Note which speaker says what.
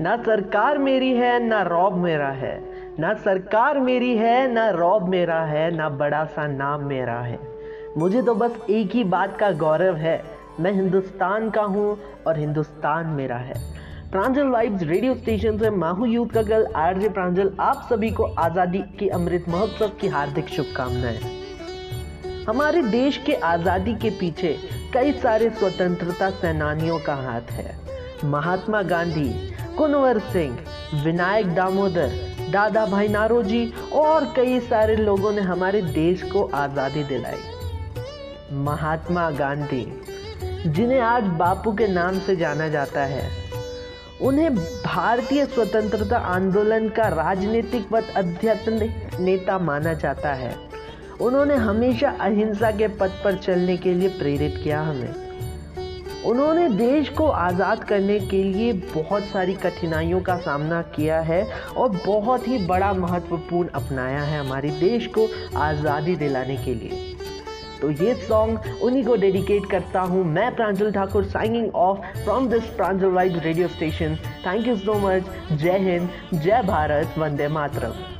Speaker 1: ना सरकार मेरी है, ना रौब मेरा है। ना सरकार मेरी है, ना रौब मेरा है, ना बड़ा सा नाम मेरा है। मुझे तो बस एक ही बात का गौरव है, मैं हिंदुस्तान का हूँ और हिंदुस्तान मेरा है। प्रांजल वाइब्स रेडियो स्टेशन से माहू यूथ का कल आरजे प्रांजल, आप सभी को आज़ादी के अमृत महोत्सव की हार्दिक शुभकामनाएँ। हमारे देश के आज़ादी के पीछे कई सारे स्वतंत्रता सेनानियों का हाथ है। महात्मा गांधी कुनवर सिंह, विनायक दामोदर दादा भाई नारोजी और कई सारे लोगों ने हमारे देश को आज़ादी दिलाई। महात्मा गांधी, जिन्हें आज बापू के नाम से जाना जाता है, उन्हें भारतीय स्वतंत्रता आंदोलन का राजनीतिक व आध्यात्मिक नेता माना जाता है। उन्होंने हमेशा अहिंसा के पथ पर चलने के लिए प्रेरित किया हमें। उन्होंने देश को आज़ाद करने के लिए बहुत सारी कठिनाइयों का सामना किया है और बहुत ही बड़ा महत्वपूर्ण अपनाया है हमारे देश को आज़ादी दिलाने के लिए। तो ये सॉन्ग उन्हीं को डेडिकेट करता हूँ। मैं Pranjal Thakur signing off from this Pranjal wise radio station thank you so much जय हिंद। जय भारत। वंदे मातरम।